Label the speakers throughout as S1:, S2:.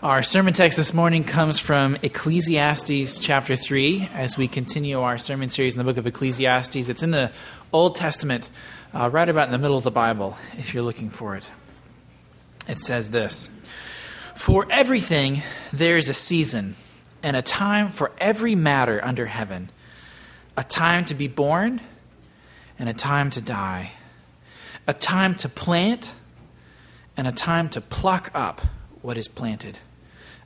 S1: Our sermon text this morning comes from Ecclesiastes chapter 3 as we continue our sermon series in the book of Ecclesiastes. It's in the Old Testament, uh, right about in the middle of the Bible, if you're looking for it. It says this For everything there is a season and a time for every matter under heaven, a time to be born and a time to die, a time to plant and a time to pluck up what is planted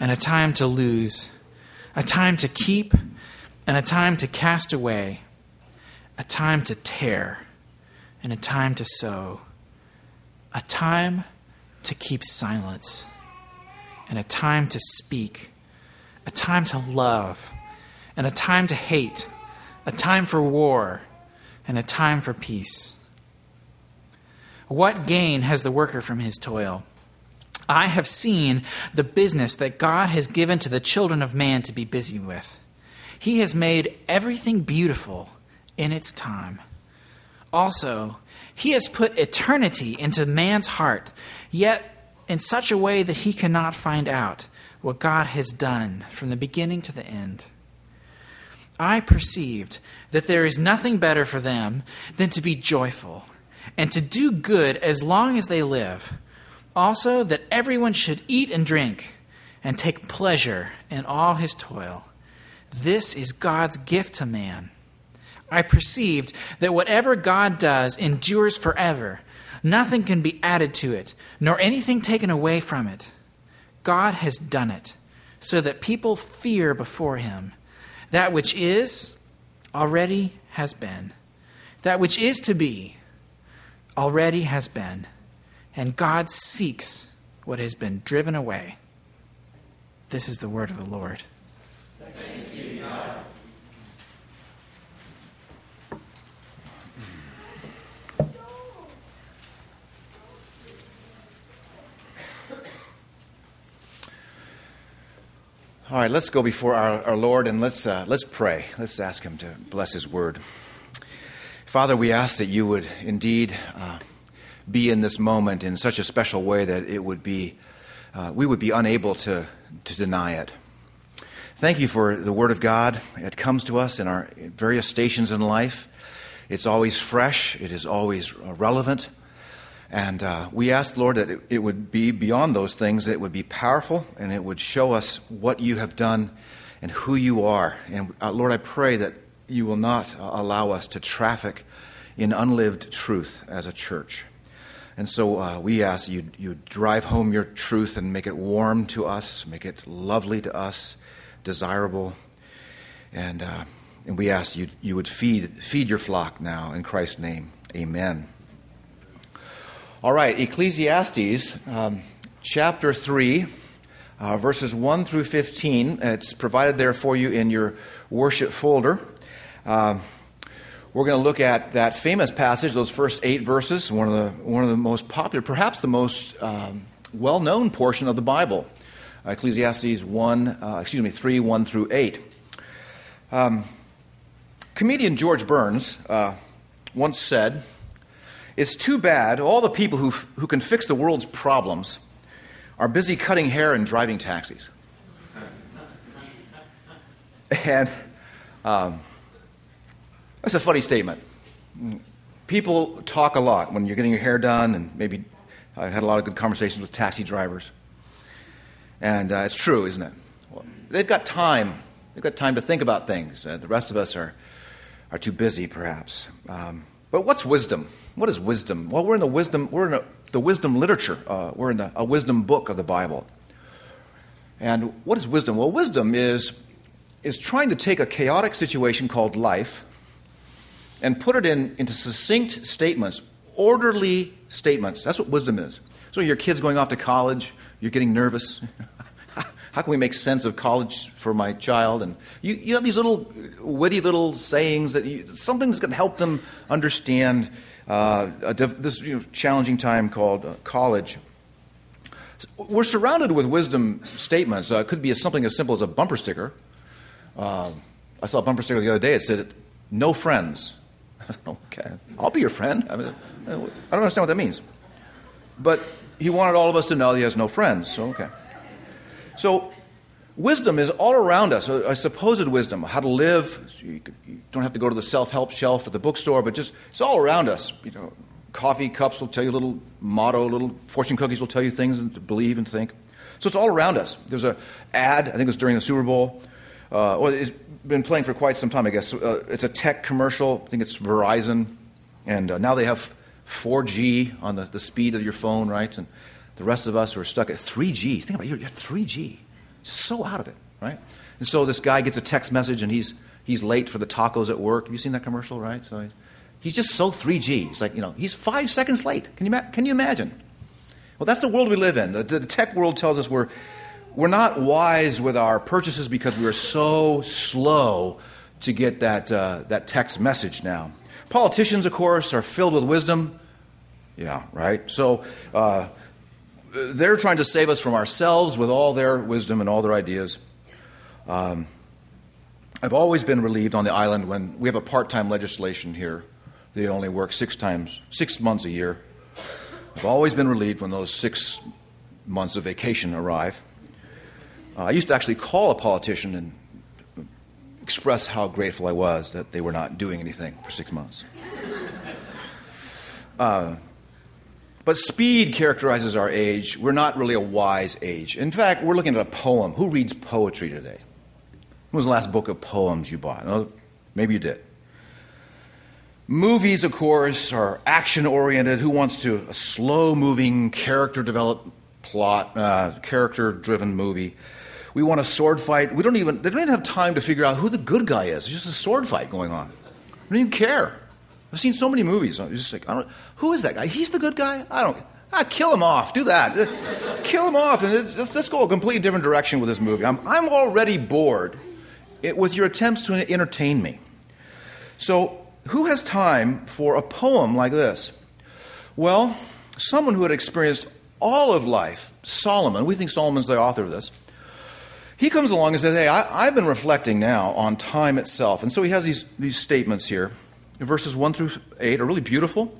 S1: and a time to lose, a time to keep and a time to cast away, a time to tear and a time to sow, a time to keep silence and a time to speak, a time to love and a time to hate, a time for war and a time for peace. What gain has the worker from his toil? I have seen the business that God has given to the children of man to be busy with. He has made everything beautiful in its time. Also, He has put eternity into man's heart, yet in such a way that he cannot find out what God has done from the beginning to the end. I perceived that there is nothing better for them than to be joyful and to do good as long as they live also, that everyone should eat and drink and take pleasure in all his toil. This is God's gift to man. I perceived that whatever God does endures forever. Nothing can be added to it, nor anything taken away from it. God has done it, so that people fear before him. That which is already has been. That which is to be already has been and God seeks what has been driven away. This is the word of the Lord.
S2: All right, let's go before our, our Lord and let's, uh, let's pray. Let's ask Him to bless His word. Father, we ask that you would indeed uh, be in this moment in such a special way that it would be, uh, we would be unable to, to deny it. Thank you for the Word of God. It comes to us in our various stations in life. It's always fresh, it is always relevant. And uh, we ask, Lord, that it, it, would be beyond those things, that it would be powerful, and it would show us what you have done and who you are. And uh, Lord, I pray that you will not uh, allow us to traffic in unlived truth as a church. And so uh, we ask you, you drive home your truth and make it warm to us, make it lovely to us, desirable. And, uh, and we ask you, you would feed, feed your flock now in Christ's name. Amen. All right, Ecclesiastes um, chapter 3, uh, verses 1 through 15. It's provided there for you in your worship folder. Um, we're going to look at that famous passage, those first eight verses, one of the, one of the most popular, perhaps the most um, well known portion of the Bible, Ecclesiastes 1, uh, excuse me, 3, 1 through 8. Um, comedian George Burns uh, once said, It's too bad all the people who, who can fix the world's problems are busy cutting hair and driving taxis. and um, that's a funny statement. People talk a lot when you're getting your hair done, and maybe I've had a lot of good conversations with taxi drivers. And uh, it's true, isn't it? Well, they've got time. They've got time to think about things. Uh, the rest of us are, are too busy, perhaps. Um, but what's wisdom? What is wisdom? Well, we're in the wisdom. We're in a, the wisdom literature. Uh, we're in the, a wisdom book of the Bible. And what is wisdom? Well, wisdom is is trying to take a chaotic situation called life and put it in, into succinct statements, orderly statements. That's what wisdom is. So your kid's going off to college, you're getting nervous. how can we make sense of college for my child? And you, you have these little witty little sayings that you, something's going to help them understand uh, this you know, challenging time called uh, college. We're surrounded with wisdom statements. Uh, it could be something as simple as a bumper sticker. Uh, I saw a bumper sticker the other day. It said, "No friends." okay, I'll be your friend. I, mean, I don't understand what that means. But he wanted all of us to know he has no friends. So okay. So wisdom is all around us. A, supposed wisdom, how to live. You, don't have to go to the self-help shelf at the bookstore, but just it's all around us. You know, coffee cups will tell you little motto, little fortune cookies will tell you things to believe and think. So it's all around us. There's a ad, I think it was during the Super Bowl, uh, or it's been playing for quite some time, I guess. Uh, it's a tech commercial. I think it's Verizon, and uh, now they have 4G on the, the speed of your phone, right? And the rest of us are stuck at 3G. Think about it, you're, you're 3G. Just so out of it, right? And so this guy gets a text message and he's, he's late for the tacos at work. Have you seen that commercial, right? So He's just so 3G. He's like, you know, he's five seconds late. Can you, can you imagine? Well, that's the world we live in. The, the tech world tells us we're, we're not wise with our purchases because we are so slow to get that, uh, that text message now. Politicians, of course, are filled with wisdom. Yeah, right? So uh, they're trying to save us from ourselves with all their wisdom and all their ideas. Um, I've always been relieved on the island when we have a part time legislation here they only work six times, six months a year. I've always been relieved when those six months of vacation arrive. Uh, I used to actually call a politician and express how grateful I was that they were not doing anything for six months. Uh, but speed characterizes our age. We're not really a wise age. In fact, we're looking at a poem. Who reads poetry today? When was the last book of poems you bought? Well, maybe you did. Movies, of course, are action oriented. Who wants to a slow moving, character developed plot, uh, character driven movie? We want a sword fight. We don't even they don't even have time to figure out who the good guy is. It's just a sword fight going on. I don't even care. I've seen so many movies. I'm just like, I don't, who is that guy? He's the good guy. I don't. Ah, kill him off. Do that. kill him off, and let's, let's go a completely different direction with this movie. I'm, I'm already bored with your attempts to entertain me. So who has time for a poem like this? Well, someone who had experienced all of life, Solomon, we think Solomon's the author of this. He comes along and says, Hey, I, have been reflecting now on time itself. And so he has these, these statements here. Verses 1 through 8 are really beautiful.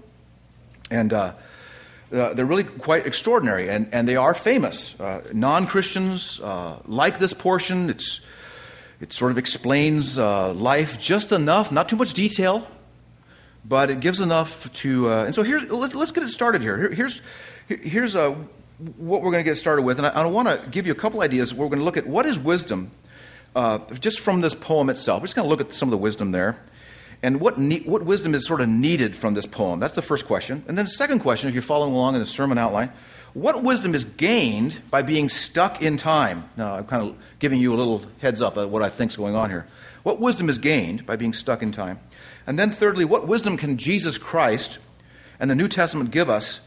S2: And uh, uh, they're really quite extraordinary. And, and they are famous. Uh, non Christians uh, like this portion. It's it sort of explains uh, life just enough, not too much detail, but it gives enough to. Uh, and so here, let's, let's get it started here. here here's here's uh, what we're going to get started with, and I, I want to give you a couple ideas. We're going to look at what is wisdom, uh, just from this poem itself. We're just going to look at some of the wisdom there, and what ne- what wisdom is sort of needed from this poem. That's the first question, and then the second question, if you're following along in the sermon outline, what wisdom is gained by being stuck in time? Now, I'm kind of giving you a little heads up of what I think is going on here. What wisdom is gained by being stuck in time? And then, thirdly, what wisdom can Jesus Christ and the New Testament give us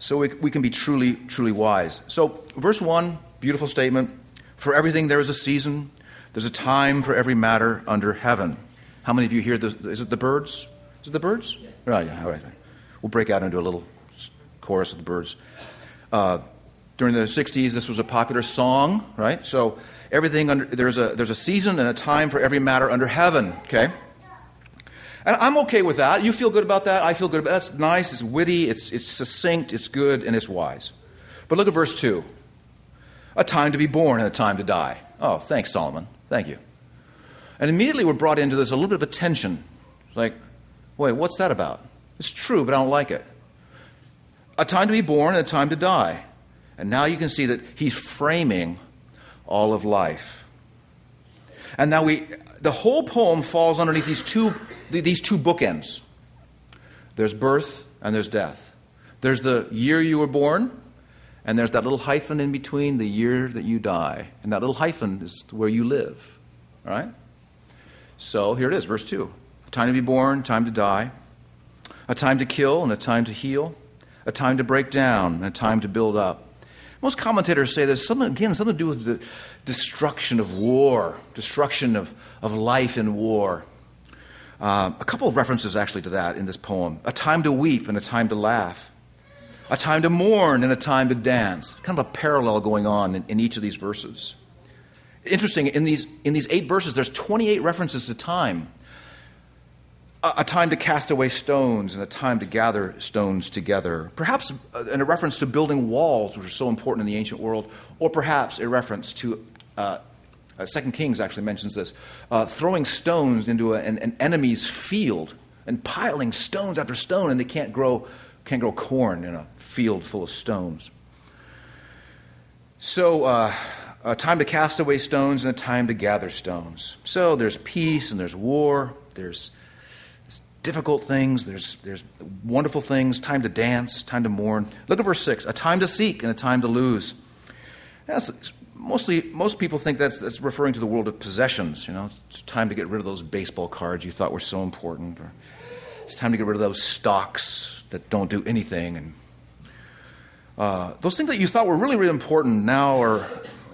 S2: so we, we can be truly, truly wise? So, verse 1, beautiful statement. For everything there is a season, there's a time for every matter under heaven. How many of you hear the, is it the Byrds? Is it the Byrds? Yes. Right, yeah, all right. We'll break out into a little chorus of the Byrds. Uh, during the 60s, this was a popular song, right? So everything under, there's a there's a season and a time for every matter under heaven. Okay, and I'm okay with that. You feel good about that. I feel good about that. That's nice. It's witty. It's it's succinct. It's good and it's wise. But look at verse two. A time to be born and a time to die. Oh, thanks, Solomon. Thank you. And immediately we're brought into this a little bit of a tension. Like, wait, what's that about? It's true, but I don't like it a time to be born and a time to die. And now you can see that he's framing all of life. And now we, the whole poem falls underneath these two, these two bookends. There's birth and there's death. There's the year you were born, and there's that little hyphen in between the year that you die. And that little hyphen is where you live. All right? So here it is, verse 2. A time to be born, time to die, a time to kill, and a time to heal, a time to break down and a time to build up. Most commentators say there's something, again, something to do with the destruction of war, destruction of, of life in war. Uh, a couple of references actually to that in this poem a time to weep and a time to laugh, a time to mourn and a time to dance. Kind of a parallel going on in, in each of these verses. Interesting, in these, in these eight verses, there's 28 references to time a time to cast away stones and a time to gather stones together. Perhaps uh, in a reference to building walls, which are so important in the ancient world, or perhaps a reference to, uh, uh, Second Kings actually mentions this, uh, throwing stones into a, an, an, enemy's field and piling stones after stone, and they can't grow, can't grow corn in a field full of stones. So, uh, a time to cast away stones and a time to gather stones. So, there's peace and there's war, there's difficult things, there's, there's wonderful things, time to dance, time to mourn. Look at verse 6 a time to seek and a time to lose. That's, mostly, most people think that's, that's referring to the world of possessions. You know, it's time to get rid of those baseball cards you thought were so important, or it's time to get rid of those stocks that don't do anything. And uh, those things that you thought were really, really important now are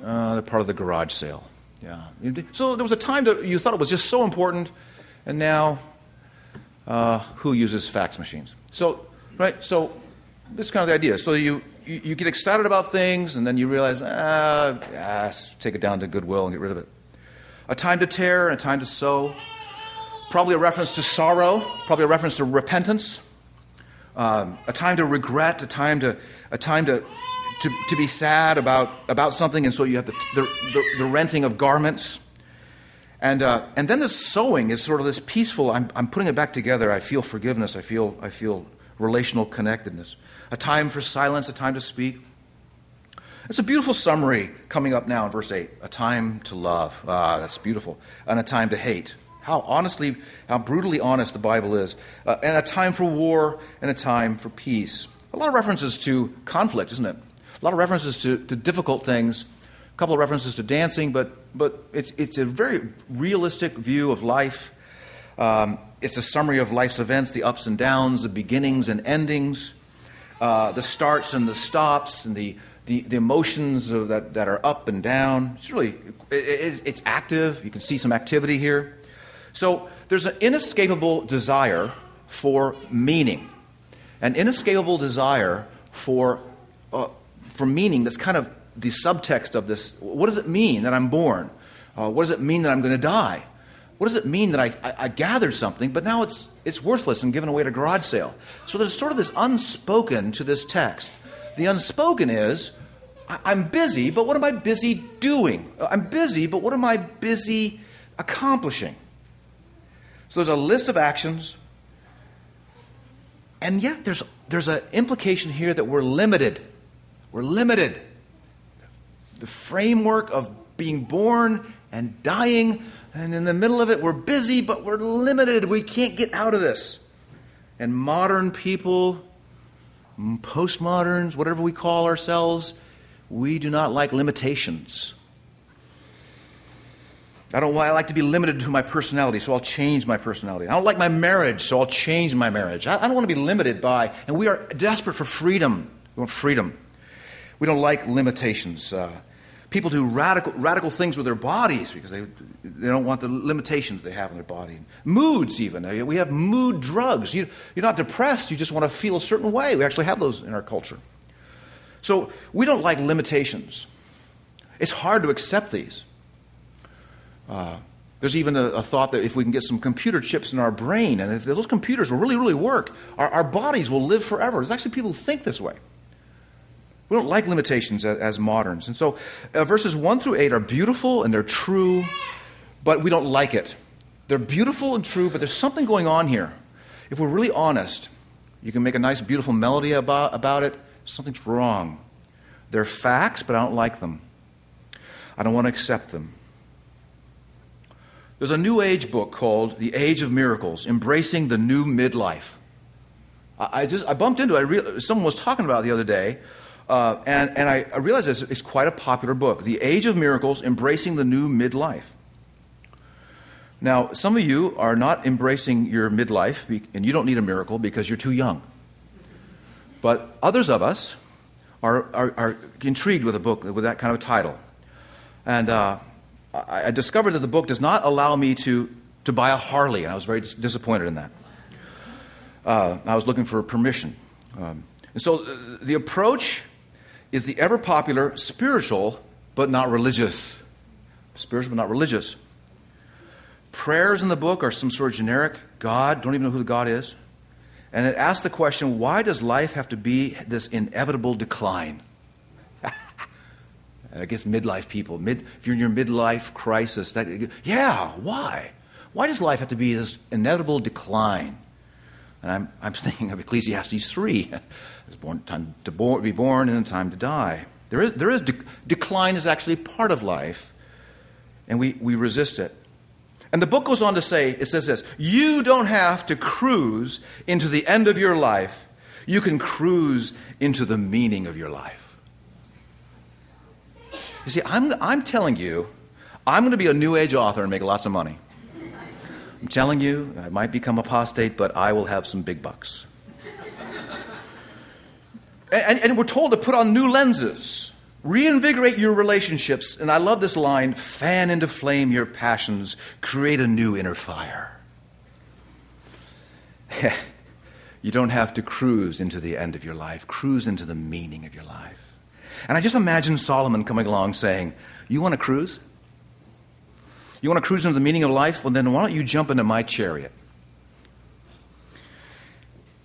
S2: uh, part of the garage sale. Yeah. So there was a time that you thought it was just so important, and now uh, who uses fax machines. So, right, so this is kind of the idea. So you, you, you get excited about things, and then you realize, ah, ah, take it down to Goodwill and get rid of it. A time to tear and a time to sow. Probably a reference to sorrow, probably a reference to repentance. Um, a time to regret, a time to, a time to, to, to be sad about, about something, and so you have the, the, the, the renting of garments. And, uh, and then the sowing is sort of this peaceful, I'm, I'm putting it back together. I feel forgiveness. I feel, I feel relational connectedness. A time for silence, a time to speak. It's a beautiful summary coming up now in verse 8. A time to love. Ah, that's beautiful. And a time to hate. How honestly, how brutally honest the Bible is. Uh, and a time for war and a time for peace. A lot of references to conflict, isn't it? A lot of references to, to difficult things couple of references to dancing, but, but it's, it's a very realistic view of life. Um, it's a summary of life's events, the ups and downs, the beginnings and endings, uh, the starts and the stops, and the, the, the emotions that, that are up and down. It's really it, it's active. You can see some activity here. So there's an inescapable desire for meaning, an inescapable desire for, uh, for meaning that's kind of the subtext of this. What does it mean that I'm born? Uh, what does it mean that I'm going to die? What does it mean that I, I, I, gathered something, but now it's, it's worthless and given away at a garage sale? So there's sort of this unspoken to this text. The unspoken is I, I'm busy, but what am I busy doing? I'm busy, but what am I busy accomplishing? So there's a list of actions, and yet there's, there's an implication here that we're limited. We're limited the framework of being born and dying, and in the middle of it, we're busy, but we're limited. We can't get out of this. And modern people, postmoderns, whatever we call ourselves, we do not like limitations. I don't I like to be limited to my personality, so I'll change my personality. I don't like my marriage, so I'll change my marriage. I, I don't want to be limited by, and we are desperate for freedom. We want freedom. We don't like limitations. Uh, people do radical, radical things with their bodies because they, they don't want the limitations they have in their body. Moods, even. We have mood drugs. You, you're not depressed, you just want to feel a certain way. We actually have those in our culture. So we don't like limitations. It's hard to accept these. Uh, there's even a, a, thought that if we can get some computer chips in our brain, and if those computers will really, really work, our, our bodies will live forever. There's actually people who think this way. We don't like limitations as, as moderns. And so uh, verses 1 through 8 are beautiful and they're true, but we don't like it. They're beautiful and true, but there's something going on here. If we're really honest, you can make a nice, beautiful melody about, about it. Something's wrong. They're facts, but I don't like them. I don't want to accept them. There's a New Age book called The Age of Miracles Embracing the New Midlife. I, I just I bumped into it. someone was talking about it the other day uh, and, and I, I it's, it's quite a popular book The Age of Miracles Embracing the New Midlife. Now, some of you are not embracing your midlife, and you don't need a miracle because you're too young. But others of us are, are, are intrigued with a book with that kind of title. And uh, I, I, discovered that the book does not allow me to, to buy a Harley, and I was very dis- disappointed in that. Uh, I was looking for permission. Um, and so uh, the approach is the ever popular spiritual but not religious. Spiritual but not religious. Prayers in the book are some sort of generic God, don't even know who the God is. And it asks the question why does life have to be this inevitable decline? I guess midlife people, mid, if you're in your midlife crisis, that, yeah, why? Why does life have to be this inevitable decline? And I'm, I'm thinking of Ecclesiastes 3. It's born, time to bo- be born and time to die. There is, there is de- decline is actually part of life, and we, we resist it. And the book goes on to say, it says this You don't have to cruise into the end of your life, you can cruise into the meaning of your life. You see, I'm, I'm telling you, I'm going to be a new age author and make lots of money. I'm telling you, I might become apostate, but I will have some big bucks. and, and we're told to put on new lenses. Reinvigorate your relationships. And I love this line fan into flame your passions, create a new inner fire. you don't have to cruise into the end of your life, cruise into the meaning of your life. And I just imagine Solomon coming along saying, You want to cruise? You want to cruise into the meaning of life? Well, then why don't you jump into my chariot?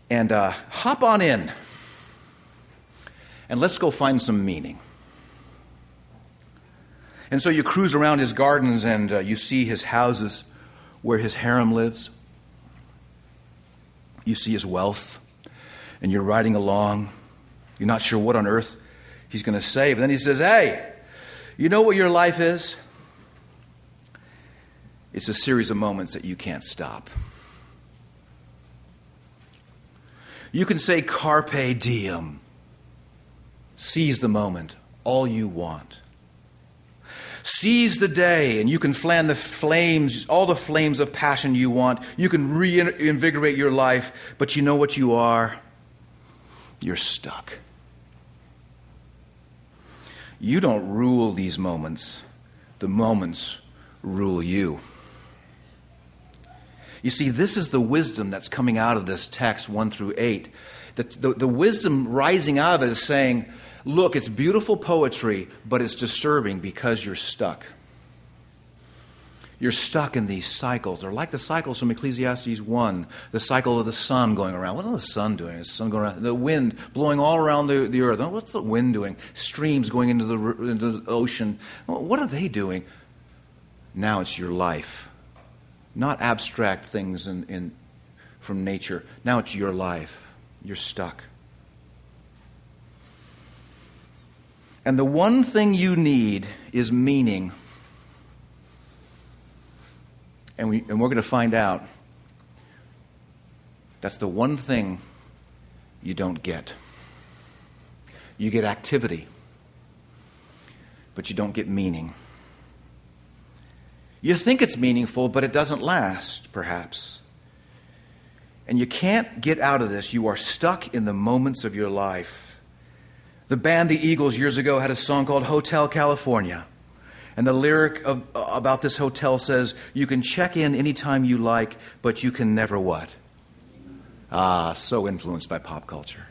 S2: And uh, hop on in. And let's go find some meaning. And so you cruise around his gardens and uh, you see his houses where his harem lives. You see his wealth, and you're riding along. You're not sure what on earth he's going to say. But then he says, Hey, you know what your life is? It's a series of moments that you can't stop. You can say carpe diem, seize the moment, all you want. Seize the day, and you can fan the flames, all the flames of passion you want. You can reinvigorate your life, but you know what you are? You're stuck. You don't rule these moments, the moments rule you. You see, this is the wisdom that's coming out of this text 1 through 8. The, the, the wisdom rising out of it is saying, Look, it's beautiful poetry, but it's disturbing because you're stuck. You're stuck in these cycles. They're like the cycles from Ecclesiastes 1, the cycle of the sun going around. What is the sun doing? Is the sun going around? The wind blowing all around the, the earth. What's the wind doing? Streams going into the, into the ocean. What are they doing? Now it's your life. Not abstract things in, in, from nature. Now it's your life. You're stuck. And the one thing you need is meaning. And, we, and we're going to find out that's the one thing you don't get. You get activity, but you don't get meaning. You think it's meaningful, but it doesn't last, perhaps. And you can't get out of this. You are stuck in the moments of your life. The band The Eagles years ago had a song called Hotel California. And the lyric of, about this hotel says, You can check in anytime you like, but you can never what? Ah, so influenced by pop culture.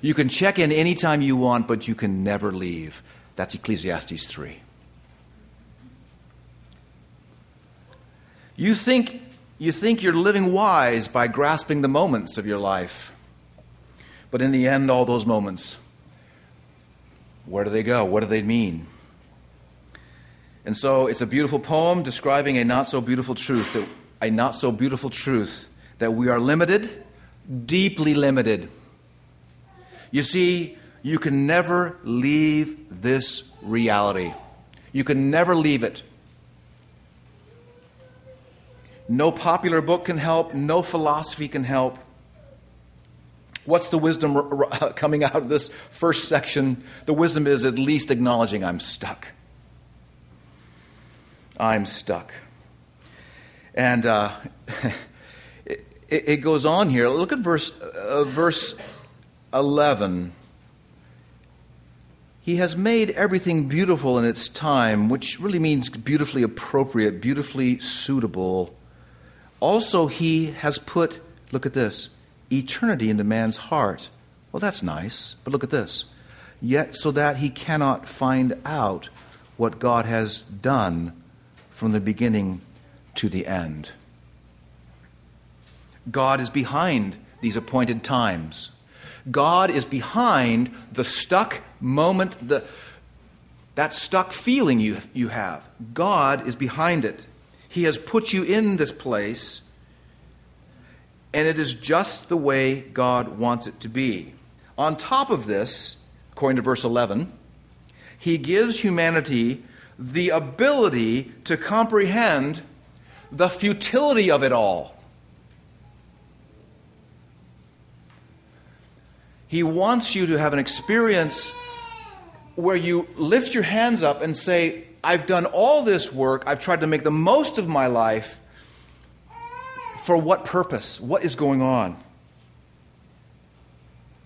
S2: You can check in anytime you want, but you can never leave. That's Ecclesiastes 3. You think, you think you're living wise by grasping the moments of your life. But in the end, all those moments where do they go? What do they mean? And so it's a beautiful poem describing a not so beautiful truth, that, a not so beautiful truth that we are limited, deeply limited. You see, you can never leave this reality. You can never leave it. No popular book can help, no philosophy can help. What's the wisdom coming out of this first section? The wisdom is at least acknowledging I'm stuck. I'm stuck. And uh, it, it, goes on here. Look at verse, uh, verse 11. He has made everything beautiful in its time, which really means beautifully appropriate, beautifully suitable. Also, He has put, look at this, eternity into man's heart. Well, that's nice, but look at this. Yet, so that he cannot find out what God has done from the beginning to the end. God is behind these appointed times. God is behind the stuck moment, the, that stuck feeling you, you have. God is behind it. He has put you in this place, and it is just the way God wants it to be. On top of this, according to verse 11, He gives humanity the ability to comprehend the futility of it all. He wants you to have an experience where you lift your hands up and say, I've done all this work, I've tried to make the most of my life. For what purpose? What is going on?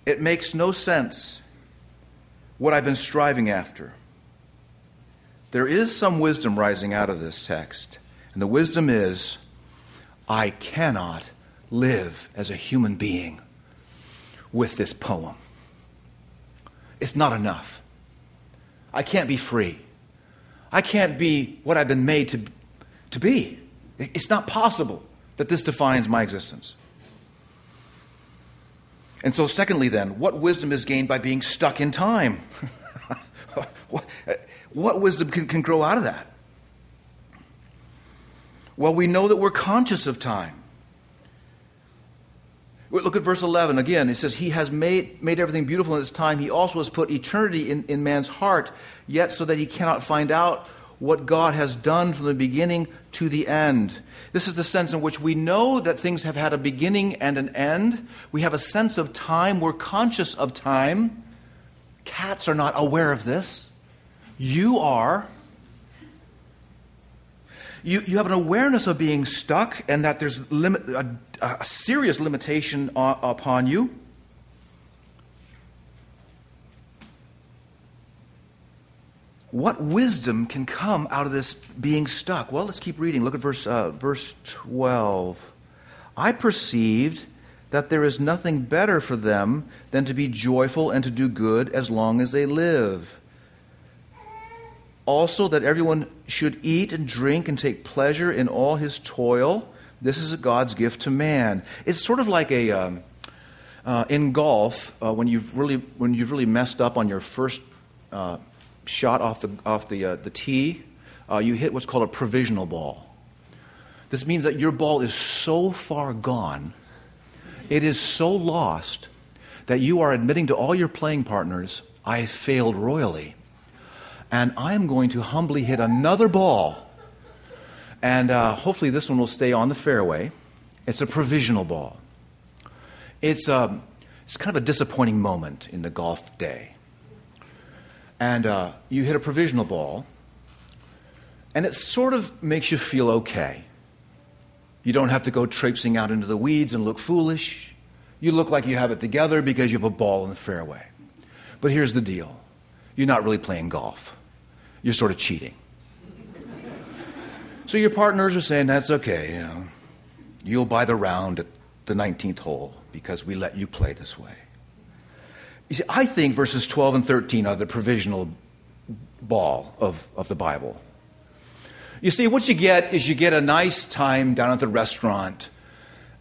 S2: It makes no sense what I've been striving after. There is some wisdom rising out of this text, and the wisdom is I cannot live as a human being with this poem. It's not enough. I can't be free. I can't be what I've been made to, to be. It's not possible that this defines my existence. And so, secondly, then, what wisdom is gained by being stuck in time? what, what, wisdom can, can grow out of that? Well, we know that we're conscious of time. Look at verse 11 again. It says, He has made, made everything beautiful in its time. He also has put eternity in, in man's heart, yet so that he cannot find out what God has done from the beginning to the end. This is the sense in which we know that things have had a beginning and an end. We have a sense of time. We're conscious of time. Cats are not aware of this. You are. You, you have an awareness of being stuck and that there's limit, a, a serious limitation upon you. What wisdom can come out of this being stuck? Well, let's keep reading. Look at verse, uh, verse 12. I perceived that there is nothing better for them than to be joyful and to do good as long as they live. Also, that everyone should eat and drink and take pleasure in all his toil this is God's gift to man. It's sort of like a um, uh, in golf uh, when you've really when you've really messed up on your first uh, shot off the off the uh, the tee. Uh, you hit what's called a provisional ball. This means that your ball is so far gone, it is so lost that you are admitting to all your playing partners, "I failed royally." And I am going to humbly hit another ball and uh, hopefully, this one will stay on the fairway. It's a provisional ball. It's, a, um, it's kind of a disappointing moment in the golf day. And uh, you hit a provisional ball, and it sort of makes you feel okay. You don't have to go traipsing out into the weeds and look foolish. You look like you have it together because you have a ball in the fairway. But here's the deal you're not really playing golf, you're sort of cheating. So your partners are saying, that's okay, you know. You'll buy the round at the 19th hole because we let you play this way. You see, I think verses 12 and 13 are the provisional ball of, of the Bible. You see, what you get is you get a nice time down at the restaurant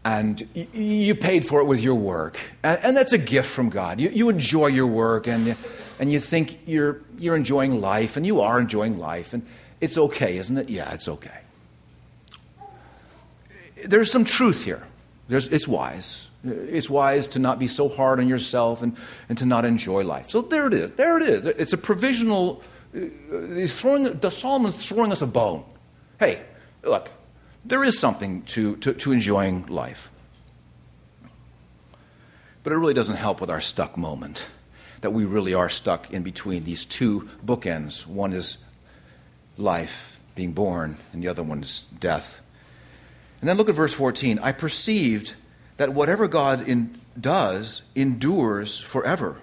S2: and you paid for it with your work. And, and that's a gift from God. You, you enjoy your work and, and you think you're, you're enjoying life, and you are enjoying life. And, it's okay, isn't it? Yeah, it's okay. There's some truth here. There's, it's wise. It's wise to not be so hard on yourself and, and to not enjoy life. So there it is. There it is. It's a provisional. Uh, he's throwing, the Solomon's throwing us a bone. Hey, look, there is something to, to, to enjoying life. But it really doesn't help with our stuck moment that we really are stuck in between these two bookends. One is life, being born, and the other one is death. And then look at verse 14. I perceived that whatever God in, does endures forever.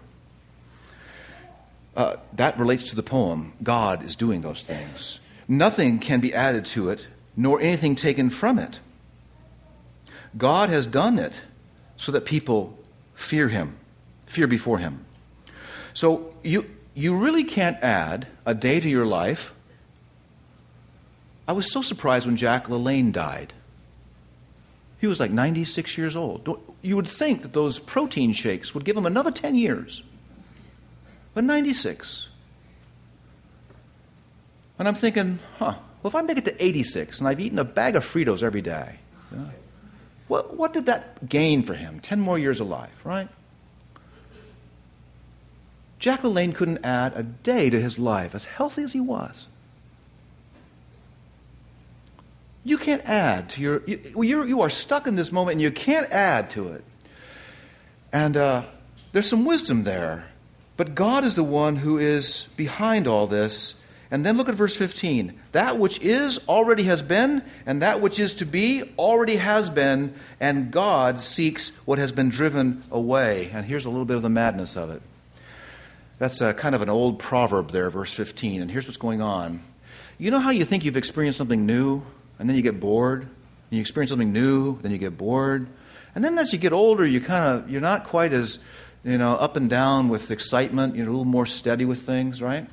S2: uh, that relates to the poem. God is doing those things. Nothing can be added to it, nor anything taken from it. God has done it so that people fear him, fear before him. So you, you really can't add a day to your life. I was so surprised when Jack LaLanne died. He was like 96 years old. You would think that those protein shakes would give him another 10 years. But 96. And I'm thinking, huh, well, if I make it to 86 and I've eaten a bag of Fritos every day, you know, what, what did that gain for him? 10 more years of life, right? Jack LaLanne couldn't add a day to his life, as healthy as he was. You can't add to your. You, you're, you are stuck in this moment and you can't add to it. And uh, there's some wisdom there. But God is the one who is behind all this. And then look at verse 15. That which is already has been, and that which is to be already has been, and God seeks what has been driven away. And here's a little bit of the madness of it. That's a, kind of an old proverb there, verse 15. And here's what's going on. You know how you think you've experienced something new, and then you get bored? You experience something new, then you get bored. And then as you get older, you kind of, you're not quite as, you know, up and down with excitement. You're a little more steady with things, right?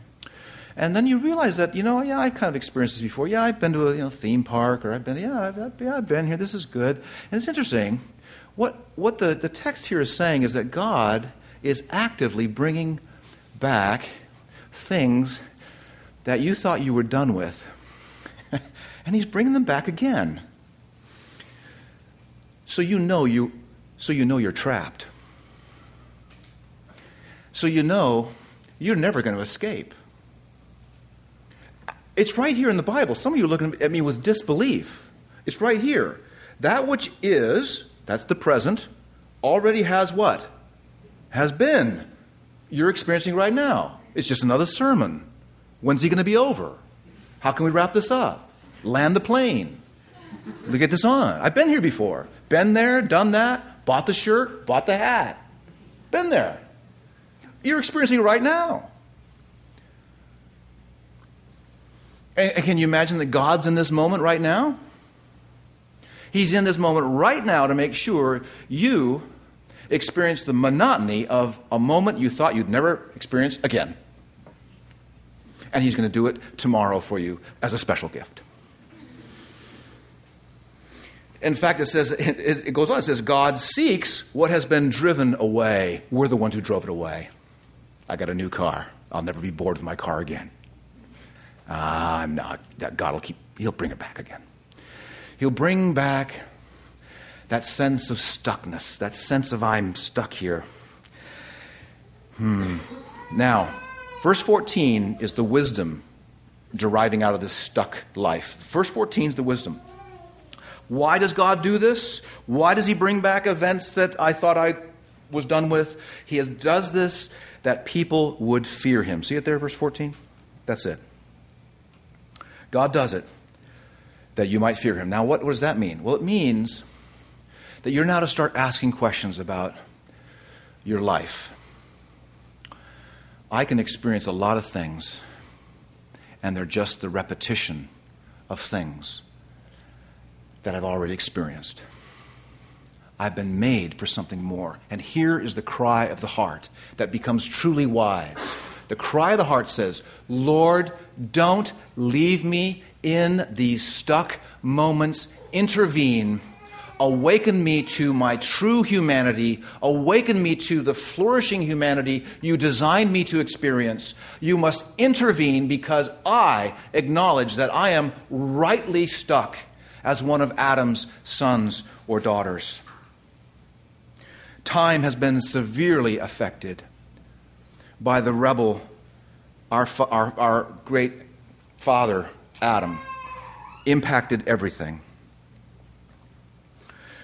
S2: And then you realize that, you know, yeah, I've kind of experienced this before. Yeah, I've been to a you know, theme park, or I've been, yeah, I've, yeah, I've been here. This is good. And it's interesting. What, what the, the text here is saying is that God is actively bringing back things that you thought you were done with. And He's bringing them back again. So you know you, so you know you're trapped. So you know you're never going to escape. It's right here in the Bible. Some of you are looking at me with disbelief. It's right here. That which is, that's the present, already has what? Has been. You're experiencing right now. It's just another sermon. When's he going to be over? How can we wrap this up? Land the plane. Look at this on. I've been here before. Been there, done that, bought the shirt, bought the hat. Been there. You're experiencing it right now. And can you imagine that God's in this moment right now? He's in this moment right now to make sure you experience the monotony of a moment you thought you'd never experience again. And He's going to do it tomorrow for you as a special gift. In fact, it says, it goes on, it says, God seeks what has been driven away. We're the ones who drove it away. I got a new car. I'll never be bored with my car again. Uh, I'm not. God will keep, He'll bring it back again. He'll bring back that sense of stuckness, that sense of I'm stuck here. Hmm. Now, verse 14 is the wisdom deriving out of this stuck life. Verse 14 is the wisdom. Why does God do this? Why does He bring back events that I thought I was done with? He does this that people would fear Him. See it there, verse 14? That's it. God does it that you might fear him. Now, what, what does that mean? Well, it means that you're now to start asking questions about your life. I can experience a lot of things, and they're just the repetition of things that I've already experienced. I've been made for something more. And here is the cry of the heart that becomes truly wise. The cry of the heart says, Lord, don't leave me in these stuck moments. Intervene. Awaken me to my true humanity. Awaken me to the flourishing humanity you designed me to experience. You must intervene because I acknowledge that I am rightly stuck as one of Adam's sons or daughters. Time has been severely affected by the rebel, our, our, our great father, Adam, impacted everything.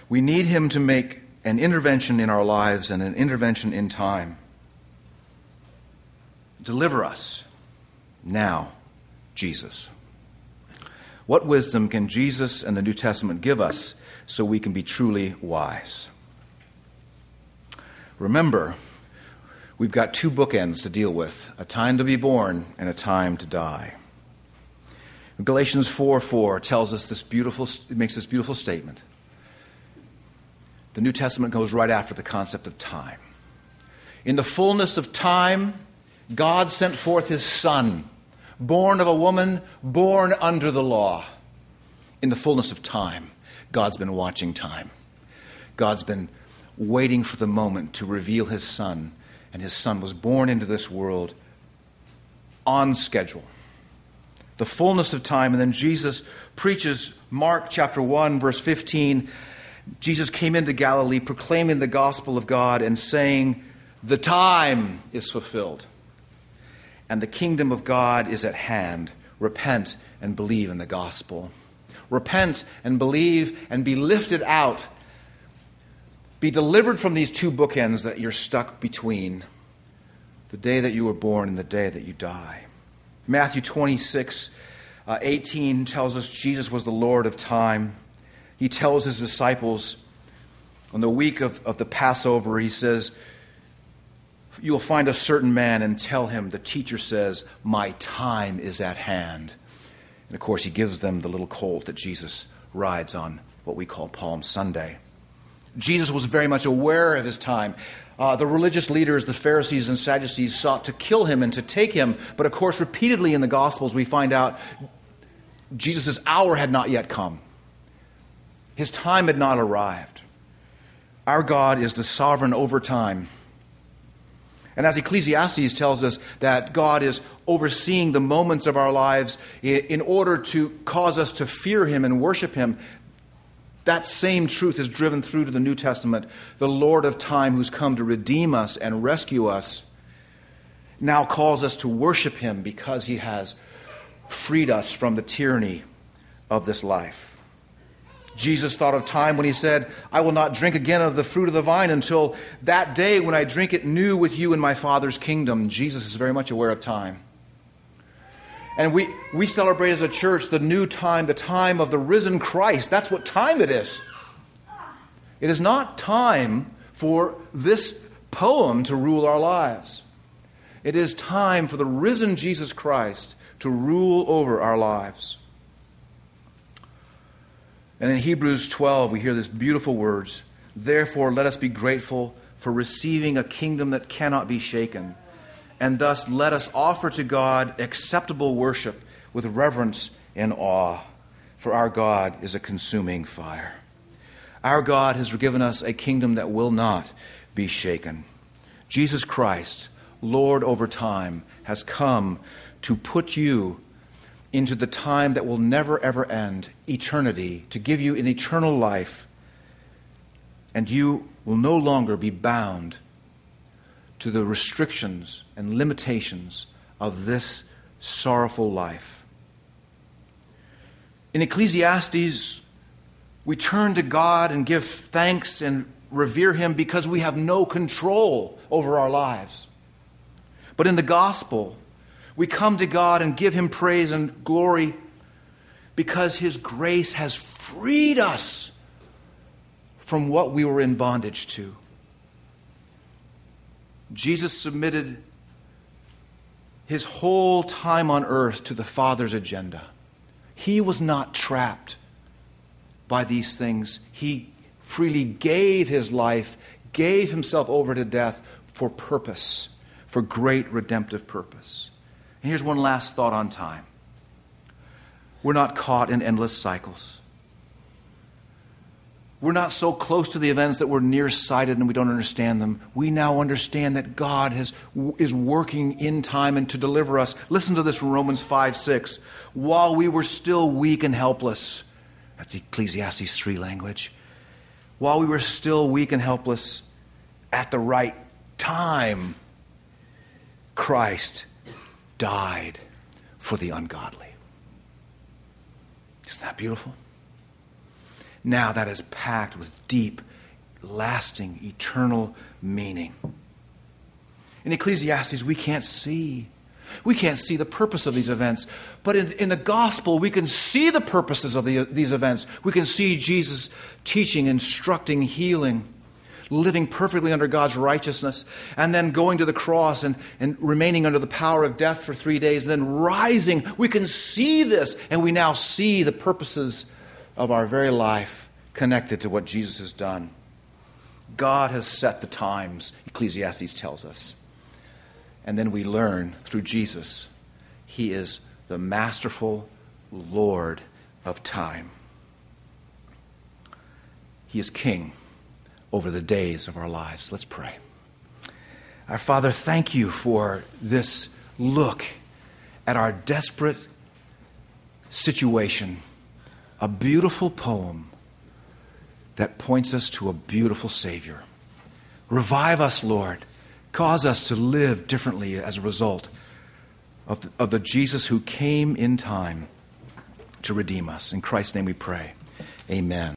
S2: We need him to make an intervention in our lives and an intervention in time. Deliver us now, Jesus. What wisdom can Jesus and the New Testament give us so we can be truly wise? Remember, we've got two bookends to deal with a time to be born and a time to die. Galatians 4 4 tells us this beautiful, makes this beautiful statement. The New Testament goes right after the concept of time. In the fullness of time, God sent forth his Son, born of a woman, born under the law. In the fullness of time, God's been watching time. God's been waiting for the moment to reveal his Son, and his Son was born into this world on schedule the fullness of time. And then Jesus preaches Mark chapter 1, verse 15. Jesus came into Galilee proclaiming the gospel of God and saying, The time is fulfilled, and the kingdom of God is at hand. Repent and believe in the gospel. Repent and believe and be lifted out. Be delivered from these two bookends that you're stuck between the day that you were born and the day that you die. Matthew 26, uh, 18 tells us Jesus was the Lord of time. He tells his disciples on the week of, of the Passover, he says, You will find a certain man and tell him, the teacher says, My time is at hand. And of course, he gives them the little colt that Jesus rides on what we call Palm Sunday. Jesus was very much aware of his time. Uh, the religious leaders, the Pharisees and Sadducees, sought to kill him and to take him. But of course, repeatedly in the Gospels, we find out Jesus' hour had not yet come, his time had not arrived. Our God is the sovereign over time. And as Ecclesiastes tells us, that God is overseeing the moments of our lives in order to cause us to fear Him and worship Him, that same truth is driven through to the New Testament. The Lord of time, who's come to redeem us and rescue us, now calls us to worship him because he has freed us from the tyranny of this life. Jesus thought of time when he said, I will not drink again of the fruit of the vine until that day when I drink it new with you in my Father's kingdom. Jesus is very much aware of time. And we, we celebrate as a church the new time, the time of the risen Christ. That's what time it is. It is not time for this poem to rule our lives. It is time for the risen Jesus Christ to rule over our lives. And in Hebrews 12, we hear these beautiful words Therefore, let us be grateful for receiving a kingdom that cannot be shaken and thus let us offer to God acceptable worship with reverence and awe, for our God is a consuming fire. Our God has given us a kingdom that will not be shaken. Jesus Christ, Lord over time, has come to put you into the time that will never ever end, eternity, to give you an eternal life, and you will no longer be bound to the restrictions and limitations of this sorrowful life. In Ecclesiastes, we turn to God and give thanks and revere Him because we have no control over our lives. But in the gospel, we come to God and give Him praise and glory because His grace has freed us from what we were in bondage to. Jesus submitted his whole time on earth to the Father's agenda. He was not trapped by these things. He freely gave his life, gave himself over to death for purpose, for great redemptive purpose. And here's one last thought on time we're not caught in endless cycles. We're not so close to the events that we're nearsighted and we don't understand them. We now understand that God has, is working in time and to deliver us. Listen to this from Romans 5 6. While we were still weak and helpless, that's Ecclesiastes 3 language. While we were still weak and helpless, at the right time, Christ died for the ungodly. Isn't that beautiful? Now that is packed with deep, lasting, eternal meaning. In Ecclesiastes, we can't see. We can't see the purpose of these events. But in, in the gospel, we can see the purposes of the, these events. We can see Jesus teaching, instructing, healing. Living perfectly under God's righteousness, and then going to the cross and, and remaining under the power of death for three days, and then rising. We can see this, and we now see the purposes of our very life connected to what Jesus has done. God has set the times, Ecclesiastes tells us. And then we learn through Jesus, He is the masterful Lord of time. He is King over the days of our lives. Let's pray. Our Father, thank you for this look at our desperate situation, a beautiful poem that points us to a beautiful Savior. Revive us, Lord. Cause us to live differently as a result of the, of the Jesus who came in time to redeem us. In Christ's name we pray. Amen.